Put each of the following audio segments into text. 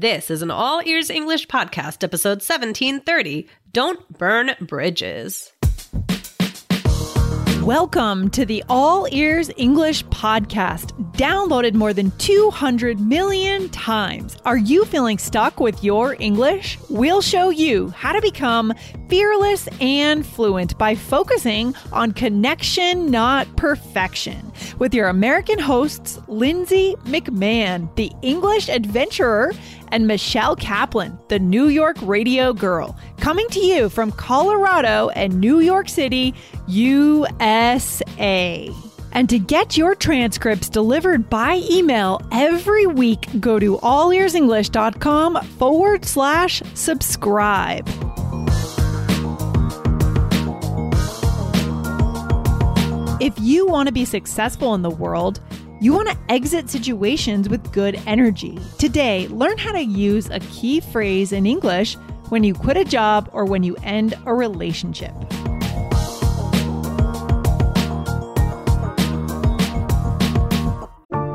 This is an All Ears English podcast, episode 1730 Don't Burn Bridges. Welcome to the All Ears English podcast, downloaded more than 200 million times. Are you feeling stuck with your English? We'll show you how to become fearless and fluent by focusing on connection, not perfection. With your American hosts, Lindsay McMahon, the English adventurer, and Michelle Kaplan, the New York radio girl, coming to you from Colorado and New York City, USA. And to get your transcripts delivered by email every week, go to allearsenglish.com forward slash subscribe. If you want to be successful in the world, you want to exit situations with good energy. Today, learn how to use a key phrase in English when you quit a job or when you end a relationship.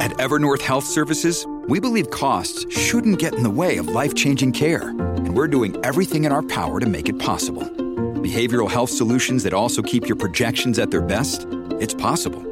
At Evernorth Health Services, we believe costs shouldn't get in the way of life changing care, and we're doing everything in our power to make it possible. Behavioral health solutions that also keep your projections at their best? It's possible.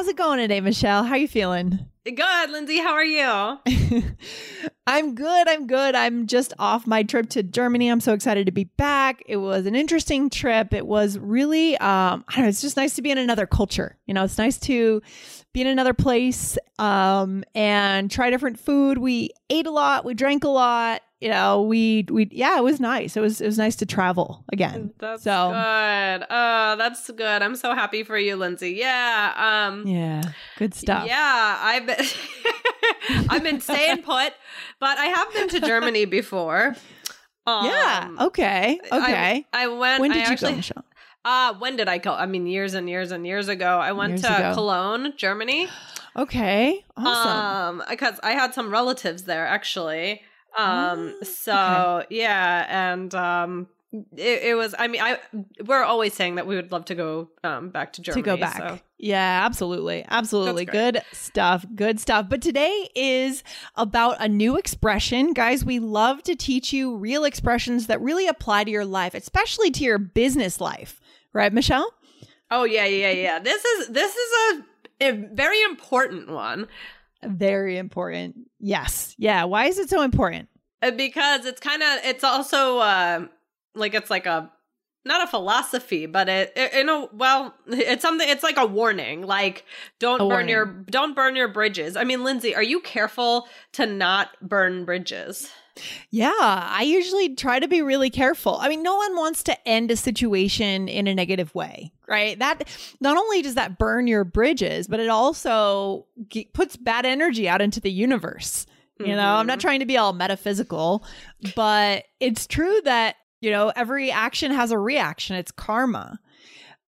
How's it going today, Michelle? How are you feeling? Good, Lindsay. How are you? I'm good. I'm good. I'm just off my trip to Germany. I'm so excited to be back. It was an interesting trip. It was really, um, I don't know, it's just nice to be in another culture. You know, it's nice to be in another place um, and try different food. We ate a lot. We drank a lot. You know, we we yeah, it was nice. It was it was nice to travel again. That's so good. Oh, that's good. I'm so happy for you, Lindsay. Yeah. Um, yeah, good stuff. Yeah, I've been I've been staying put, but I have been to Germany before. Um, yeah. Okay. Okay. I, I went. when did I you actually, go, Michelle? Uh, when did I go? I mean, years and years and years ago. I went Years to ago. Cologne, Germany. Okay. Awesome. Um, because I had some relatives there actually. Um, Oh, so yeah, and um, it, it was. I mean, I we're always saying that we would love to go um back to Germany to go back. so- Yeah, absolutely. Absolutely. Good stuff. Good stuff. But today is about a new expression. Guys, we love to teach you real expressions that really apply to your life, especially to your business life. Right, Michelle? Oh yeah, yeah, yeah. This is this is a, a very important one Very important. Yes. Yeah. Why is it so important? uh, because it's kind of it's also uh, like it's like a not a philosophy, but it, it you know well it's something it's like a warning like don't A burn your don't burn your bridges. I mean, Lindsay, are you careful to not burn bridges? Yeah, I usually try to be really careful. I mean, no one wants to end a situation in a negative way, right? That not only does that burn your bridges, but it also puts bad energy out into the universe. You know, I'm not Mhm. trying to be all metaphysical, but it's true that, you know, every action has a reaction. It's karma.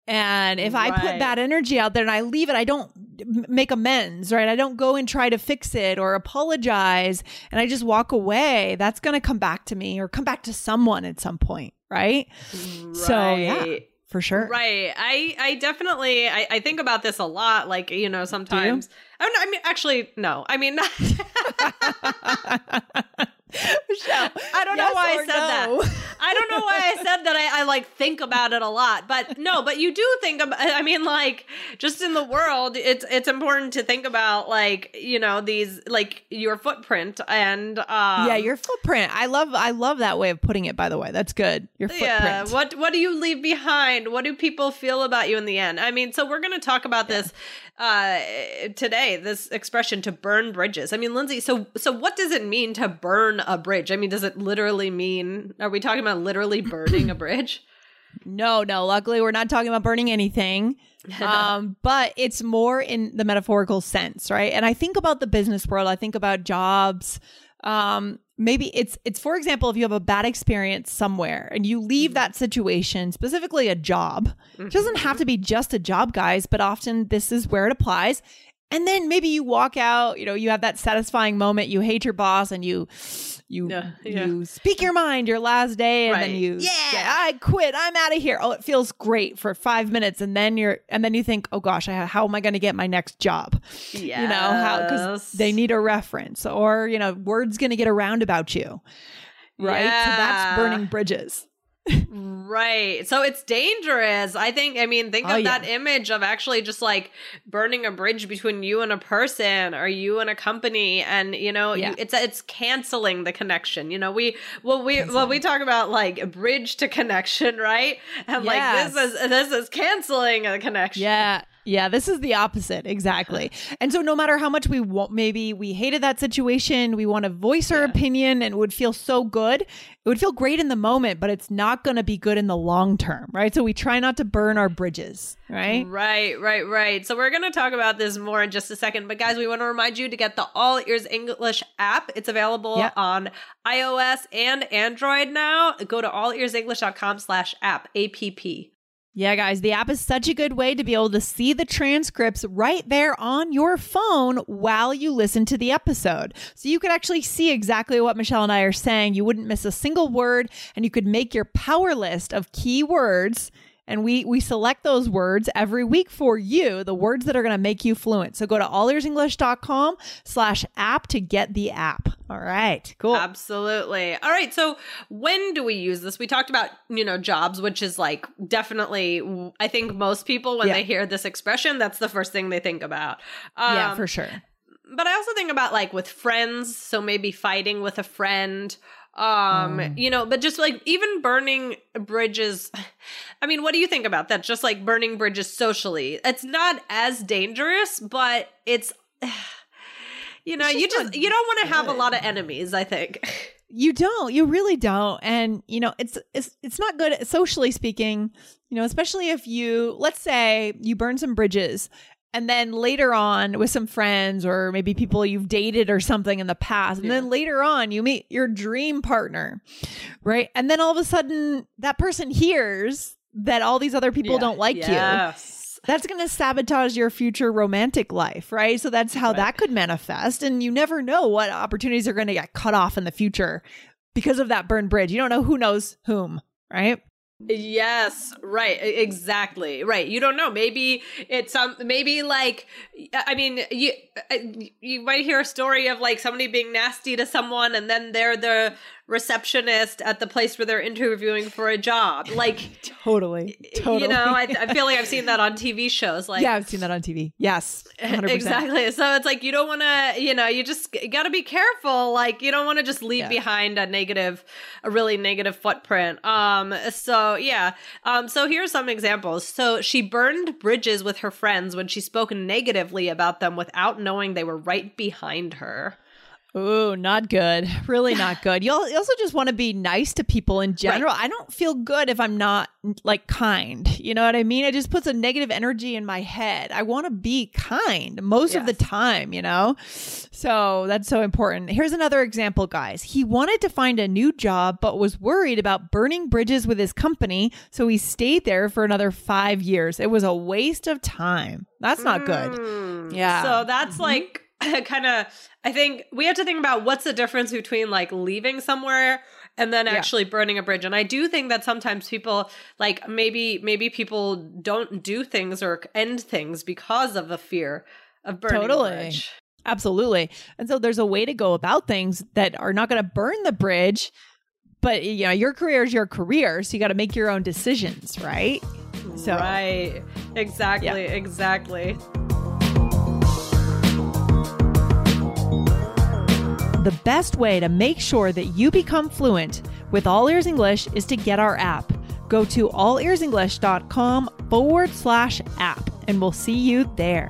And if I put Right. bad energy out there and I leave it, I don't make amends, right? I don't go and try to fix it or apologize and I just walk away. That's going to come back to me or come back to someone at some point, right? So, yeah. For sure. Right. I I definitely I, I think about this a lot. Like you know sometimes. Oh, I, don't know, I mean, actually, no. I mean, Michelle, I don't know why I said that. I don't know why said that. I, I like think about it a lot, but no. But you do think about. I mean, like just in the world, it's it's important to think about like you know these like your footprint and um, yeah, your footprint. I love I love that way of putting it by the way. That's good. Your footprint. Yeah. What what do you leave behind? What do people feel about you in the end? I mean, so we're going to talk about this uh today. This expression to burn bridges. I mean, Lindsay. So so what does it mean to burn a bridge? I mean, does it literally mean? Are we talking about literally burning a bridge? No, no. Luckily, we're not talking about burning anything. um, but it's more in the metaphorical sense, right? And I think about the business world. I think about jobs. Um, maybe it's it's for example, if you have a bad experience somewhere and you leave mm-hmm. that situation, specifically a job. It doesn't mm-hmm. have to be just a job, guys, but often this is where it applies. And then maybe you walk out, you know, you have that satisfying moment, you hate your boss and you you Yeah, yeah. you speak your mind your last day and then you Yeah. I quit. I'm out of here. Oh, it feels great for 5 minutes and then you're and then you think, "Oh gosh, I, how am I going to get my next job?" You know, how cuz they need a reference or, you know, word's going to get around about you. Right? So that's burning bridges. Right. So it's dangerous. I think, I mean, think Oh, of yeah. that image of actually just like burning a bridge between you and a person or you and a company. And, you know, Yeah. you, it's, it's canceling the connection. You know, we, well, we, well, we talk about like bridge to connection, right? And Yes. like this is, this is canceling a connection. Yeah. Yeah, this is the opposite. Exactly. And so no matter how much we want maybe we hated that situation, we want to voice our Yeah. opinion and it would feel so good. It would feel great in the moment, but it's not going to be good in the long term, right? So we try not to burn our bridges, right? Right, right, right. So we're going to talk about this more in just a second. But guys, we want to remind you to get the All Ears English app. It's available Yeah. on iOS and Android now. Go to allearsenglish.com slash app, A-P-P. Yeah, guys, the app is such a good way to be able to see the transcripts right there on your phone while you listen to the episode. So you could actually see exactly what Michelle and I are saying. You wouldn't miss a single word, and you could make your power list of key words. And we we select those words every week for you, the words that are going to make you fluent. So go to allearsenglish.com slash app to get the app. All right, cool. Absolutely. All right. So when do we use this? We talked about, you know, jobs, which is like definitely, I think most people, when Yeah. they hear this expression, that's the first thing they think about. Um, yeah, for sure. but I also think about like with friends, so maybe fighting with a friend. Um, Mm. you know, but just like even burning bridges. I mean, what do you think about that? Just like burning bridges socially. It's not as dangerous, but it's you know, It's you just just you don't want to have a lot of enemies, I think. You don't. You really don't. And you know, it's it's it's not good socially speaking, you know, especially if you let's say you burn some bridges and then later on with some friends or maybe people you've dated or something in the past and then later on you meet your dream partner. Right? And then all of a sudden that person hears that all these other people Yeah. don't like you Yes. that's going to sabotage your future romantic life, right? So that's how Right. that could manifest. And you never know what opportunities are going to get cut off in the future because of that burned bridge. You don't know who knows whom, right? Yes, right, exactly. Right. You don't know. Maybe it's some maybe like I mean, you you might hear a story of like somebody being nasty to someone and then they're the receptionist at the place where they're interviewing for a job. Like Totally. Totally. you know, I, I feel like I've seen that on TV shows like yeah, I've seen that on TV. Yes. 100%. Exactly. So it's like you don't want to, you know, you just got to be careful. Like you don't want to just leave Yeah. behind a negative, a really negative footprint. Um. So yeah. Um. So here's some examples. So she burned bridges with her friends when she spoke negatively about them without knowing they were right behind her. Ooh, not good. Really not good. You also just want to be nice to people in general. I don't feel good if I'm not like kind. You know what I mean? It just puts a negative energy in my head. I want to be kind most of the time, you know? So that's so important. Here's another example, guys. He wanted to find a new job, but was worried about burning bridges with his company. So he stayed there for another five years. It was a waste of time. That's not good. Mm. Yeah. So that's like kind of, I think we have to think about what's the difference between like leaving somewhere and then Yeah. actually burning a bridge. And I do think that sometimes people like maybe, maybe people don't do things or end things because of a fear of burning Totally. a bridge. Absolutely. And so there's a way to go about things that are not going to burn the bridge, but you know, your career is your career, so you got to make your own decisions, right? So right. Exactly. Exactly. The best way to make sure that you become fluent with All Ears English is to get our app. Go to allearsenglish.com forward slash app, and we'll see you there.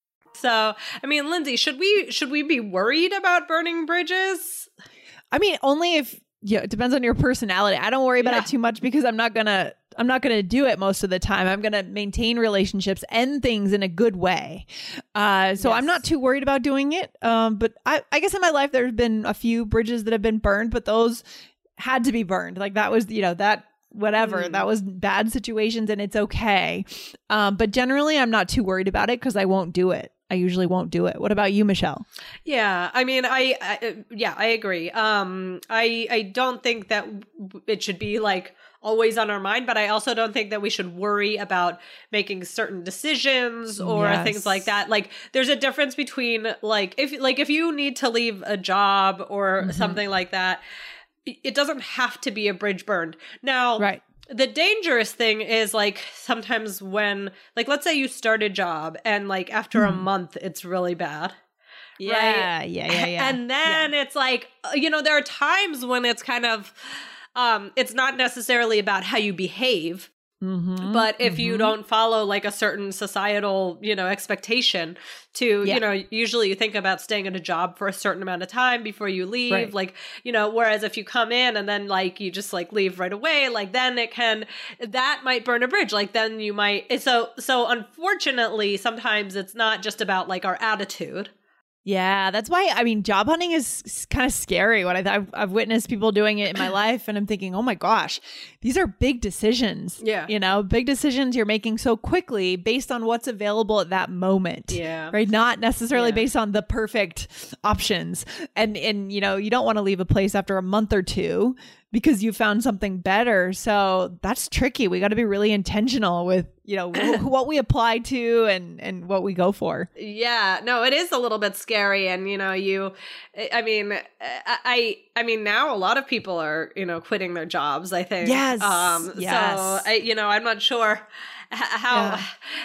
So, I mean, Lindsay, should we should we be worried about burning bridges? I mean, only if yeah, it depends on your personality. I don't worry about Yeah. it too much because I'm not gonna I'm not gonna do it most of the time. I'm gonna maintain relationships and things in a good way. Uh, so I'm not too worried about doing it. Um, but I, I guess in my life there's been a few bridges that have been burned, but those had to be burned. Like that was you know that whatever Mm. that was bad situations and it's okay. Um, but generally I'm not too worried about it because I won't do it. I usually won't do it. What about you, Michelle? Yeah, I mean, I, I yeah, I agree. Um, I I don't think that it should be like always on our mind, but I also don't think that we should worry about making certain decisions or Yes. things like that. Like, there's a difference between like if like if you need to leave a job or Mm-hmm. something like that, it it doesn't have to be a bridge burned. Now, Right. The dangerous thing is like sometimes when like let's say you start a job and like after a month it's really bad Yeah, yeah, yeah, yeah. and then it's like uh, you know there are times when it's kind of um it's not necessarily about how you behave Mhm, but if you mhm. don't follow like a certain societal you know expectation to Yeah. you know usually you think about staying at a job for a certain amount of time before you leave Right. like you know whereas if you come in and then like you just like leave right away like then it can that might burn a bridge like then you might so so unfortunately sometimes it's not just about like our attitude Yeah, that's why I mean, job hunting is kind of scary. When I, I've, I've witnessed people doing it in my life, and I'm thinking, oh my gosh, these are big decisions. Yeah. you know, big decisions you're making so quickly based on what's available at that moment. Yeah. right. Not necessarily Yeah. based on the perfect options. And and you know, you don't want to leave a place after a month or two because you found something better. So that's tricky. We got to be really intentional with you know what we apply to and and what we go for. Yeah, no, it is a little bit scary, and you know, you, I mean, I, I mean, now a lot of people are, you know, quitting their jobs. I think, Yes, um, yes. So, I, you know, I'm not sure how Yeah.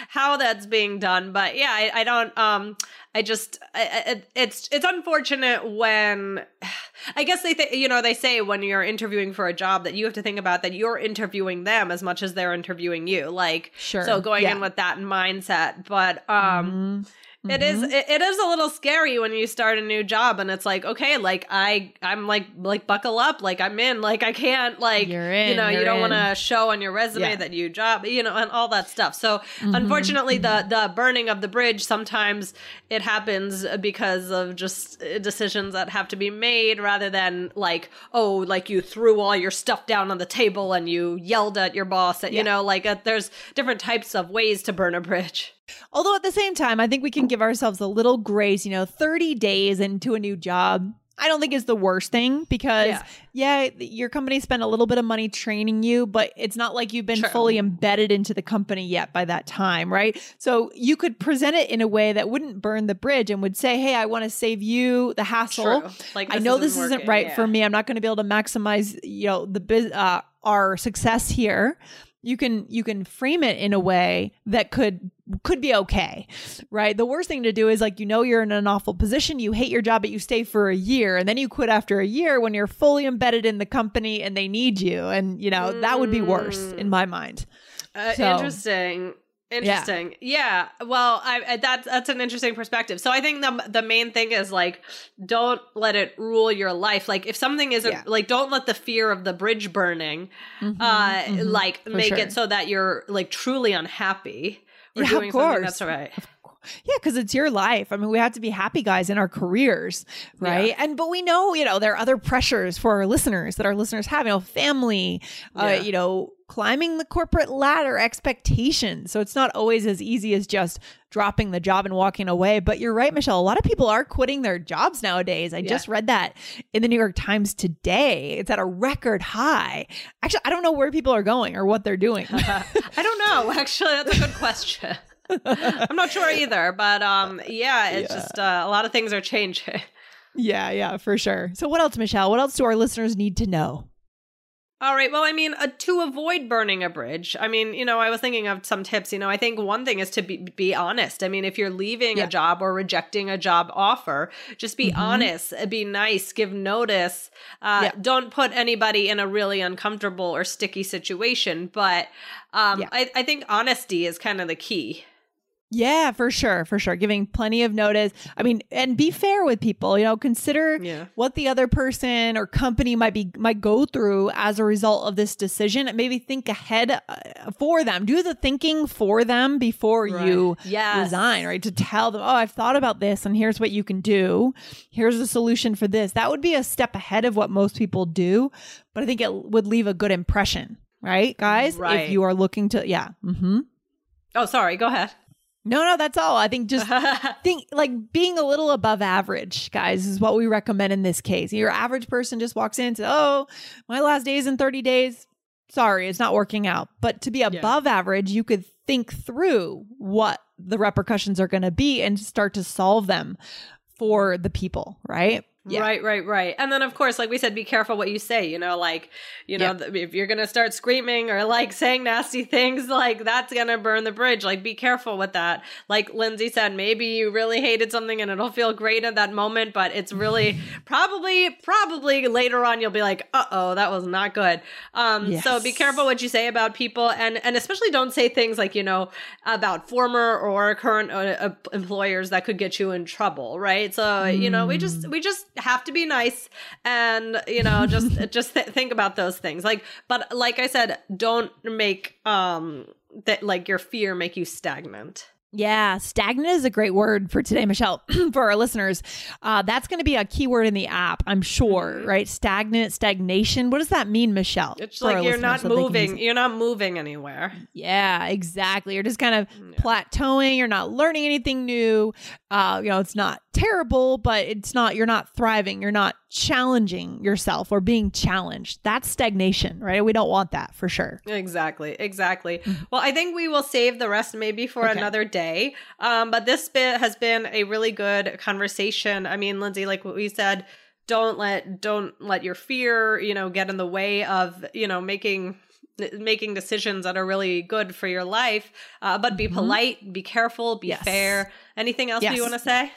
how that's being done, but yeah, I, I don't, um, I just, I, I- it's it's unfortunate when, I guess they, th- you know, they say when you're interviewing for a job that you have to think about that you're interviewing them as much as they're interviewing you, like, Sure. so going Yeah. in with that mindset, but um. It is Mhm. it, it is a little scary when you start a new job and it's like okay like I I'm like like buckle up like I'm in like I can't like You're you know you don't want to show on your resume Yeah. Mm-hmm. that you job you know and all that stuff so unfortunately the the burning of the bridge sometimes it happens because of just uh, decisions that have to be made rather than like oh like you threw all your stuff down on the table and you yelled at your boss that you know like uh, there's different types of ways to burn a bridge Although at the same time, I think we can give ourselves a little grace. You know, 30 days into a new job, I don't think is the worst thing because, Yeah. yeah, your company spent a little bit of money training you, but it's not like you've been Sure. fully embedded into the company yet by that time, right? So you could present it in a way that wouldn't burn the bridge and would say, hey, I want to save you the hassle. True. Like I this know isn't this isn't working. right Yeah. for me. I'm not going to be able to maximize, you know, the biz- uh, our success here. You can you can frame it in a way that could could be okay, right? The worst thing to do is like you know you're in an awful position, you hate your job, but you stay for a year, and then you quit after a year when you're fully embedded in the company and they need you, and you know that would be worse in my mind. Uh, So- interesting. Interesting. Yeah. Well, I, I that's that's an interesting perspective. So I think the the main thing is like don't let it rule your life. Like if something isn't Yeah. like don't let the fear of the bridge burning Mhm, uh mhm, like make sure. it so that you're like truly unhappy or Yeah, of doing something course. that's right. Yeah, because it's your life. I mean, we have to be happy guys in our careers, right? And but we know, you know, there are other pressures for our listeners that our listeners have. You know, family, Yeah. uh, you know, climbing the corporate ladder, expectations. So it's not always as easy as just dropping the job and walking away. But you're right, Michelle. A lot of people are quitting their jobs nowadays. I Yeah. just read that in the New York Times today. It's at a record high. Actually, I don't know where people are going or what they're doing. I don't know. Actually, that's a good question. I'm not sure either, but um, yeah, it's yeah. just uh, a lot of things are changing. Yeah, yeah, for sure. So, what else, Michelle? What else do our listeners need to know? All right. Well, I mean, uh, to avoid burning a bridge, I mean, you know, I was thinking of some tips. You know, I think one thing is to be, be honest. I mean, if you're leaving yeah. a job or rejecting a job offer, just be mm-hmm. honest, uh, be nice, give notice. Uh, yeah. Don't put anybody in a really uncomfortable or sticky situation. But um, yeah. I, I think honesty is kind of the key. Yeah, for sure, for sure. Giving plenty of notice. I mean, and be fair with people. You know, consider yeah. what the other person or company might be might go through as a result of this decision. And maybe think ahead uh, for them. Do the thinking for them before right. you yes. resign. Right to tell them, oh, I've thought about this, and here's what you can do. Here's a solution for this. That would be a step ahead of what most people do, but I think it would leave a good impression. Right, guys. Right. If you are looking to, yeah. Mm-hmm. Oh, sorry. Go ahead. No, no, that's all. I think just think like being a little above average, guys, is what we recommend in this case. Your average person just walks in and says, Oh, my last day is in 30 days. Sorry, it's not working out. But to be above yeah. average, you could think through what the repercussions are going to be and start to solve them for the people, right? Yeah. Right, right, right. And then, of course, like we said, be careful what you say. You know, like, you know, yeah. if you're going to start screaming or like saying nasty things, like that's going to burn the bridge. Like, be careful with that. Like Lindsay said, maybe you really hated something and it'll feel great at that moment, but it's really probably, probably later on you'll be like, uh oh, that was not good. Um, yes. So be careful what you say about people and, and especially don't say things like, you know, about former or current uh, uh employers that could get you in trouble, right? So, mm. you know, we just, we just, have to be nice and you know just just th- think about those things. Like but like i said don't make um that like your fear make you stagnant yeah, stagnant is a great word for today, Michelle, for our listeners. Uh, that's going to be a keyword in the app, I'm sure, mm-hmm. right? Stagnant, stagnation. What does that mean, Michelle? It's like you're not so moving. You're not moving anywhere. Yeah, exactly. You're just kind of yeah. plateauing. You're not learning anything new. Uh, you know, it's not terrible, but it's not, you're not thriving. You're not challenging yourself or being challenged. That's stagnation, right? We don't want that for sure. Exactly. Exactly. Mm-hmm. Well, I think we will save the rest maybe for okay. another day. Um, but this bit has been a really good conversation. I mean, Lindsay, like what we said, don't let don't let your fear, you know, get in the way of, you know, making making decisions that are really good for your life. Uh, but be mm-hmm. polite, be careful, be yes. fair. Anything else yes. you want to say?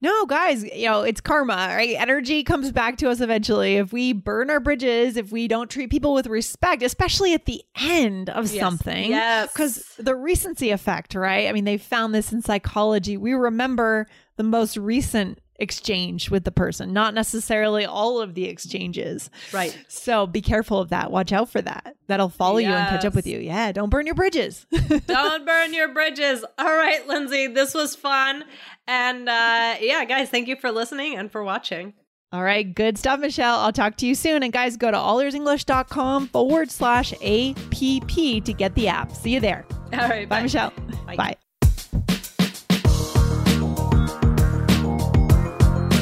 No, guys, you know, it's karma, right? Energy comes back to us eventually. If we burn our bridges, if we don't treat people with respect, especially at the end of yes. something. Yes. Because the recency effect, right? I mean, they found this in psychology. We remember the most recent exchange with the person, not necessarily all of the exchanges. Right. So be careful of that. Watch out for that. That'll follow yes. you and catch up with you. Yeah, don't burn your bridges. don't burn your bridges. All right, Lindsay, this was fun. And uh, yeah, guys, thank you for listening and for watching. All right, good stuff, Michelle. I'll talk to you soon. And guys, go to allearsenglish.com forward slash APP to get the app. See you there. All right. Bye, bye. Michelle. bye. bye.